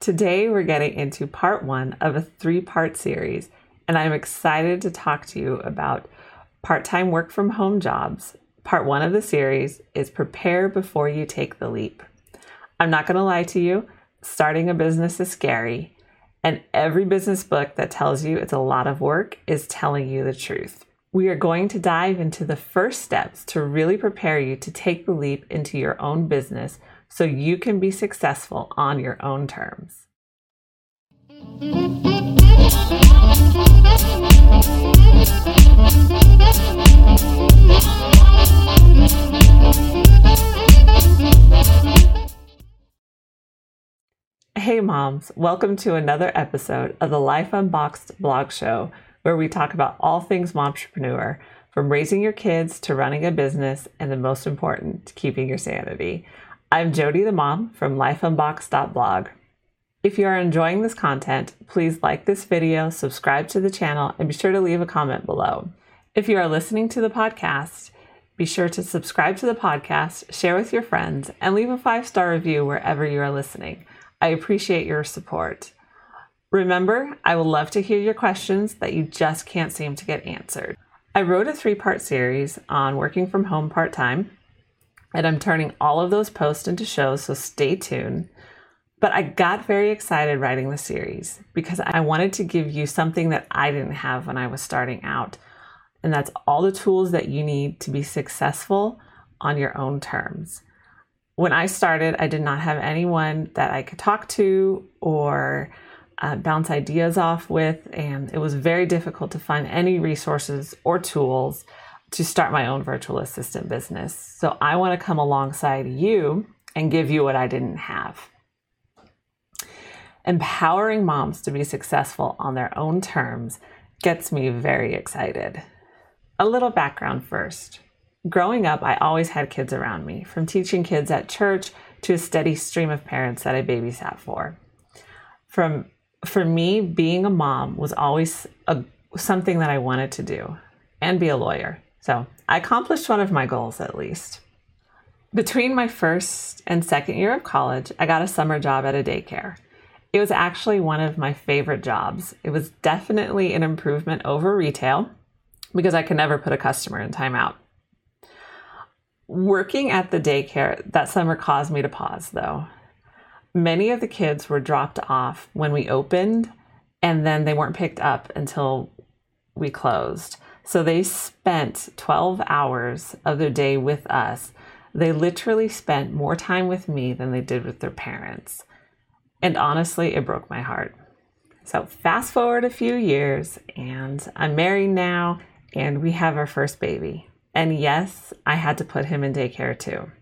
Today, we're getting into part one of a three part series, and I'm excited to talk to you about part time work from home jobs. Part one of the series is Prepare Before You Take the Leap. I'm not going to lie to you, starting a business is scary, and every business book that tells you it's a lot of work is telling you the truth. We are going to dive into the first steps to really prepare you to take the leap into your own business so you can be successful on your own terms. Hey, moms, welcome to another episode of the Life Unboxed blog show, where we talk about all things mompreneur, from raising your kids to running a business, and the most important, keeping your sanity. I'm Jody the mom from lifeunboxed.blog. If you are enjoying this content, please like this video, subscribe to the channel, and be sure to leave a comment below. If you are listening to the podcast, be sure to subscribe to the podcast, share with your friends, and leave a five star review wherever you are listening. I appreciate your support. Remember, I would love to hear your questions that you just can't seem to get answered. I wrote a three part series on working from home part time and I'm turning all of those posts into shows, so stay tuned. But I got very excited writing the series because I wanted to give you something that I didn't have when I was starting out. And that's all the tools that you need to be successful on your own terms. When I started, I did not have anyone that I could talk to or uh, bounce ideas off with, and it was very difficult to find any resources or tools to start my own virtual assistant business. So I want to come alongside you and give you what I didn't have. Empowering moms to be successful on their own terms gets me very excited. A little background first. Growing up, I always had kids around me, from teaching kids at church to a steady stream of parents that I babysat for. From for me, being a mom was always a, something that I wanted to do and be a lawyer. So I accomplished one of my goals at least. Between my first and second year of college, I got a summer job at a daycare. It was actually one of my favorite jobs. It was definitely an improvement over retail because I could never put a customer in timeout. Working at the daycare that summer caused me to pause though. Many of the kids were dropped off when we opened and then they weren't picked up until we closed. So they spent 12 hours of their day with us. They literally spent more time with me than they did with their parents. And honestly, it broke my heart. So, fast forward a few years, and I'm married now, and we have our first baby. And yes, I had to put him in daycare too.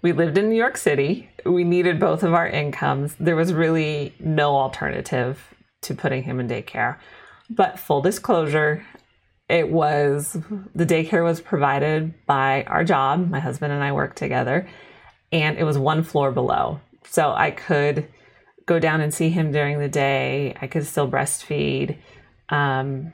We lived in New York City. We needed both of our incomes. There was really no alternative to putting him in daycare. But full disclosure, it was the daycare was provided by our job. My husband and I worked together, and it was one floor below. So I could go down and see him during the day. I could still breastfeed. Um,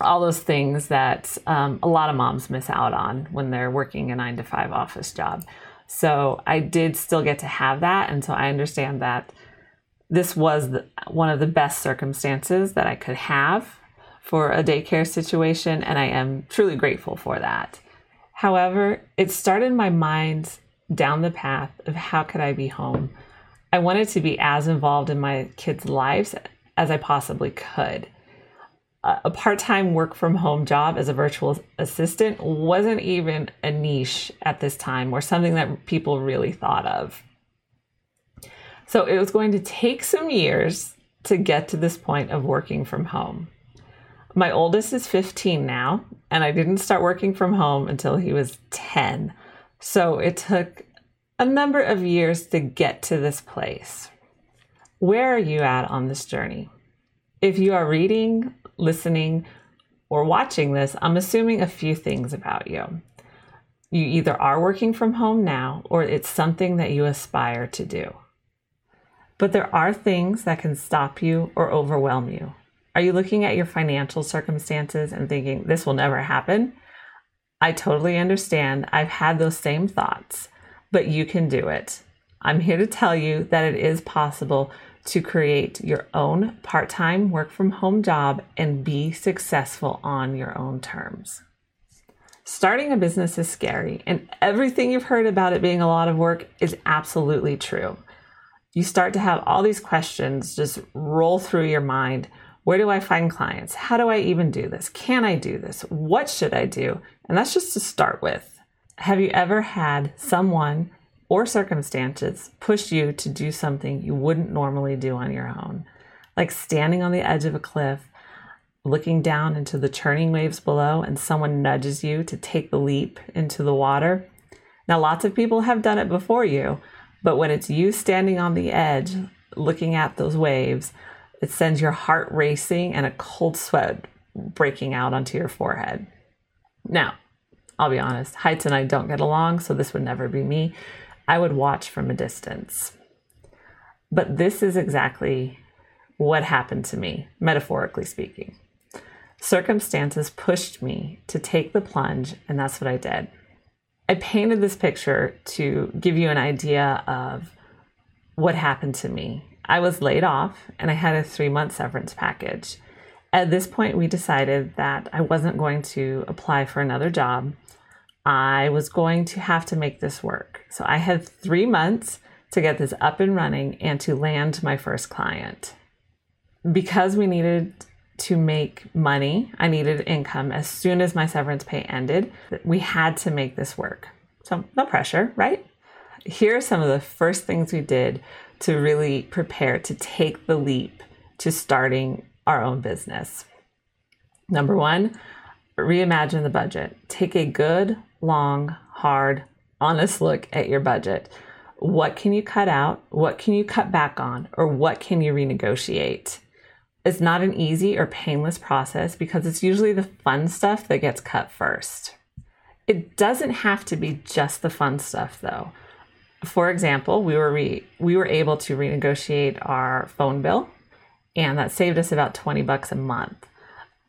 all those things that um, a lot of moms miss out on when they're working a nine to five office job. So I did still get to have that. And so I understand that this was the, one of the best circumstances that I could have for a daycare situation, and I am truly grateful for that. However, it started my mind down the path of how could I be home. I wanted to be as involved in my kids' lives as I possibly could. A part time work from home job as a virtual assistant wasn't even a niche at this time or something that people really thought of. So it was going to take some years to get to this point of working from home. My oldest is 15 now, and I didn't start working from home until he was 10. So it took a number of years to get to this place. Where are you at on this journey? If you are reading, listening, or watching this, I'm assuming a few things about you. You either are working from home now or it's something that you aspire to do. But there are things that can stop you or overwhelm you. Are you looking at your financial circumstances and thinking, this will never happen? I totally understand. I've had those same thoughts, but you can do it. I'm here to tell you that it is possible to create your own part time work from home job and be successful on your own terms. Starting a business is scary, and everything you've heard about it being a lot of work is absolutely true. You start to have all these questions just roll through your mind. Where do I find clients? How do I even do this? Can I do this? What should I do? And that's just to start with. Have you ever had someone or circumstances push you to do something you wouldn't normally do on your own, like standing on the edge of a cliff, looking down into the churning waves below, and someone nudges you to take the leap into the water. Now, lots of people have done it before you, but when it's you standing on the edge mm-hmm. looking at those waves, it sends your heart racing and a cold sweat breaking out onto your forehead. Now, I'll be honest, heights and I don't get along, so this would never be me. I would watch from a distance. But this is exactly what happened to me, metaphorically speaking. Circumstances pushed me to take the plunge, and that's what I did. I painted this picture to give you an idea of what happened to me. I was laid off and I had a three month severance package. At this point, we decided that I wasn't going to apply for another job. I was going to have to make this work. So I had three months to get this up and running and to land my first client. Because we needed to make money, I needed income as soon as my severance pay ended. We had to make this work. So, no pressure, right? Here are some of the first things we did to really prepare to take the leap to starting our own business. Number one, reimagine the budget. Take a good, long, hard, honest look at your budget. What can you cut out? What can you cut back on? Or what can you renegotiate? It's not an easy or painless process because it's usually the fun stuff that gets cut first. It doesn't have to be just the fun stuff though. For example, we were re- we were able to renegotiate our phone bill and that saved us about 20 bucks a month.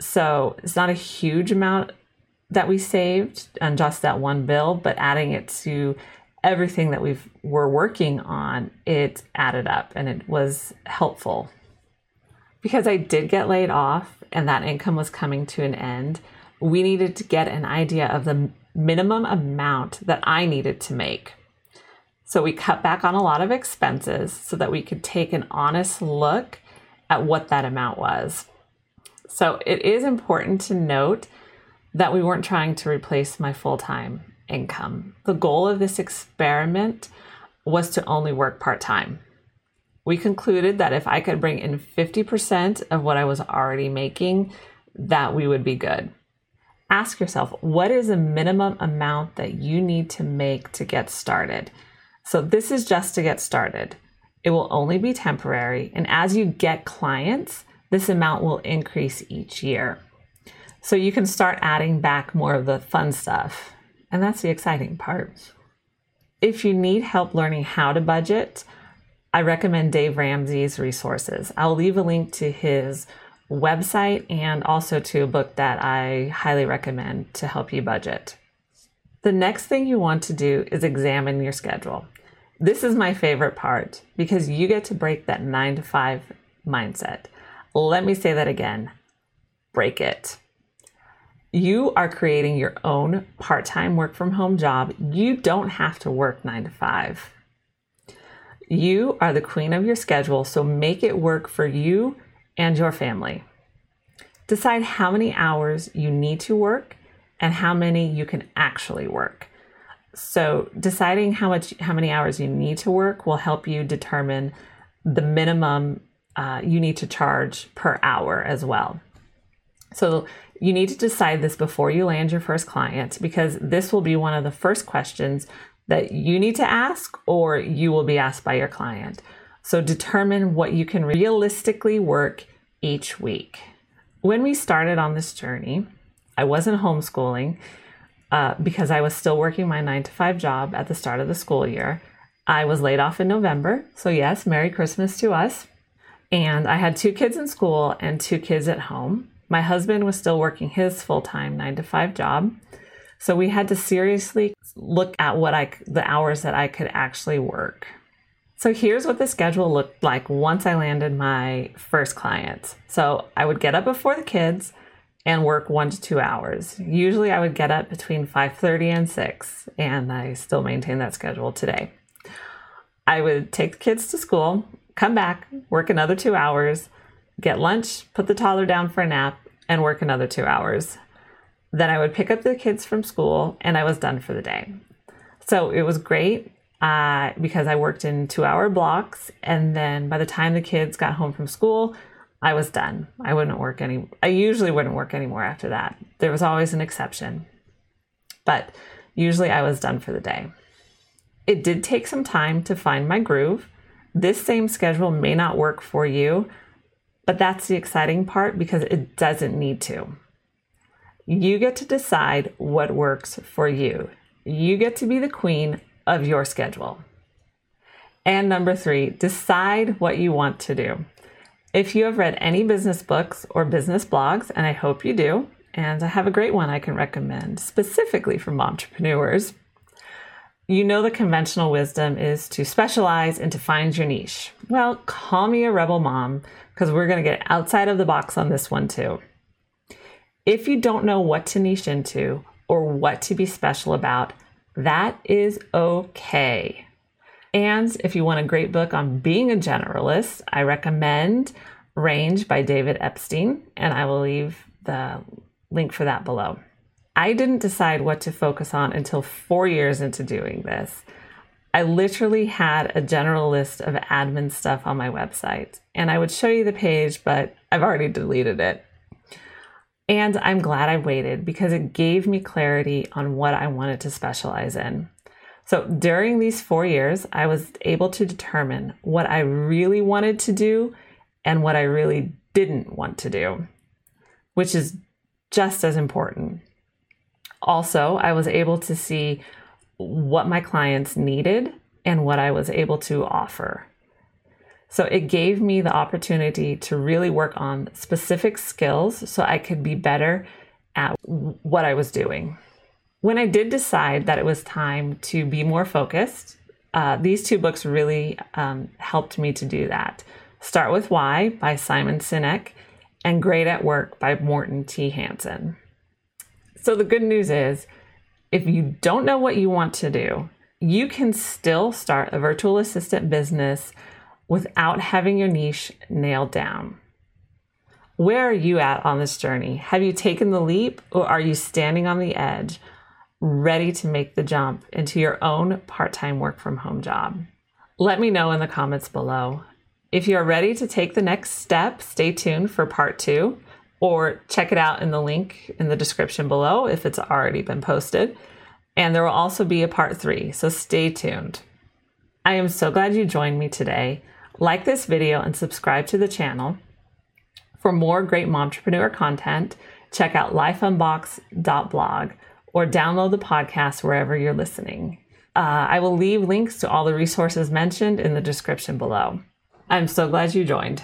So, it's not a huge amount that we saved on just that one bill, but adding it to everything that we've we're working on, it added up and it was helpful. Because I did get laid off and that income was coming to an end, we needed to get an idea of the minimum amount that I needed to make. So we cut back on a lot of expenses so that we could take an honest look at what that amount was. So it is important to note that we weren't trying to replace my full time income. The goal of this experiment was to only work part time. We concluded that if I could bring in 50% of what I was already making, that we would be good. Ask yourself what is a minimum amount that you need to make to get started? So, this is just to get started. It will only be temporary, and as you get clients, this amount will increase each year. So you can start adding back more of the fun stuff. And that's the exciting part. If you need help learning how to budget, I recommend Dave Ramsey's resources. I'll leave a link to his website and also to a book that I highly recommend to help you budget. The next thing you want to do is examine your schedule. This is my favorite part because you get to break that nine to five mindset. Let me say that again break it you are creating your own part time work from home job. You don't have to work nine to five. You are the queen of your schedule, so make it work for you and your family. Decide how many hours you need to work and how many you can actually work. So, deciding how much how many hours you need to work will help you determine the minimum uh, you need to charge per hour as well. So, you need to decide this before you land your first client because this will be one of the first questions that you need to ask or you will be asked by your client. So determine what you can realistically work each week. When we started on this journey, I wasn't homeschooling uh, because I was still working my nine to five job at the start of the school year. I was laid off in November. So, yes, Merry Christmas to us. And I had two kids in school and two kids at home. My husband was still working his full time nine to five job. So we had to seriously look at what I, the hours that I could actually work. So here's what the schedule looked like once I landed my first client. So I would get up before the kids and work 1 to 2 hours. Usually I would get up between 5:30 and 6 and I still maintain that schedule today. I would take the kids to school, come back, work another 2 hours, get lunch, put the toddler down for a nap and work another 2 hours. Then I would pick up the kids from school and I was done for the day. So it was great uh, because I worked in two hour blocks. And then by the time the kids got home from school, I was done. I wouldn't work any, I usually wouldn't work anymore after that. There was always an exception, but usually I was done for the day. It did take some time to find my groove. This same schedule may not work for you, but that's the exciting part because it doesn't need to. You get to decide what works for you. You get to be the queen of your schedule. And number three, decide what you want to do. If you have read any business books or business blogs, and I hope you do, and I have a great one I can recommend specifically for entrepreneurs, you know the conventional wisdom is to specialize and to find your niche. Well, call me a rebel mom because we're going to get outside of the box on this one too. If you don't know what to niche into or what to be special about, that is okay. And if you want a great book on being a generalist, I recommend Range by David Epstein, and I will leave the link for that below. I didn't decide what to focus on until four years into doing this. I literally had a general list of admin stuff on my website, and I would show you the page, but I've already deleted it. And I'm glad I waited because it gave me clarity on what I wanted to specialize in. So during these four years, I was able to determine what I really wanted to do and what I really didn't want to do, which is just as important. Also, I was able to see what my clients needed and what I was able to offer. So it gave me the opportunity to really work on specific skills so I could be better at what I was doing. When I did decide that it was time to be more focused, uh, these two books really um, helped me to do that. Start with Why by Simon Sinek and Great at Work by Morten T. Hansen. So the good news is if you don't know what you want to do, you can still start a virtual assistant business without having your niche nailed down. Where are you at on this journey? Have you taken the leap or are you standing on the edge, ready to make the jump into your own part time work from home job? Let me know in the comments below. If you're ready to take the next step, stay tuned for part two or check it out in the link in the description below if it's already been posted. And there will also be a part three, so stay tuned. I am so glad you joined me today. Like this video and subscribe to the channel. For more great mompreneur content, check out lifeunbox.blog or download the podcast wherever you're listening. Uh, I will leave links to all the resources mentioned in the description below. I'm so glad you joined.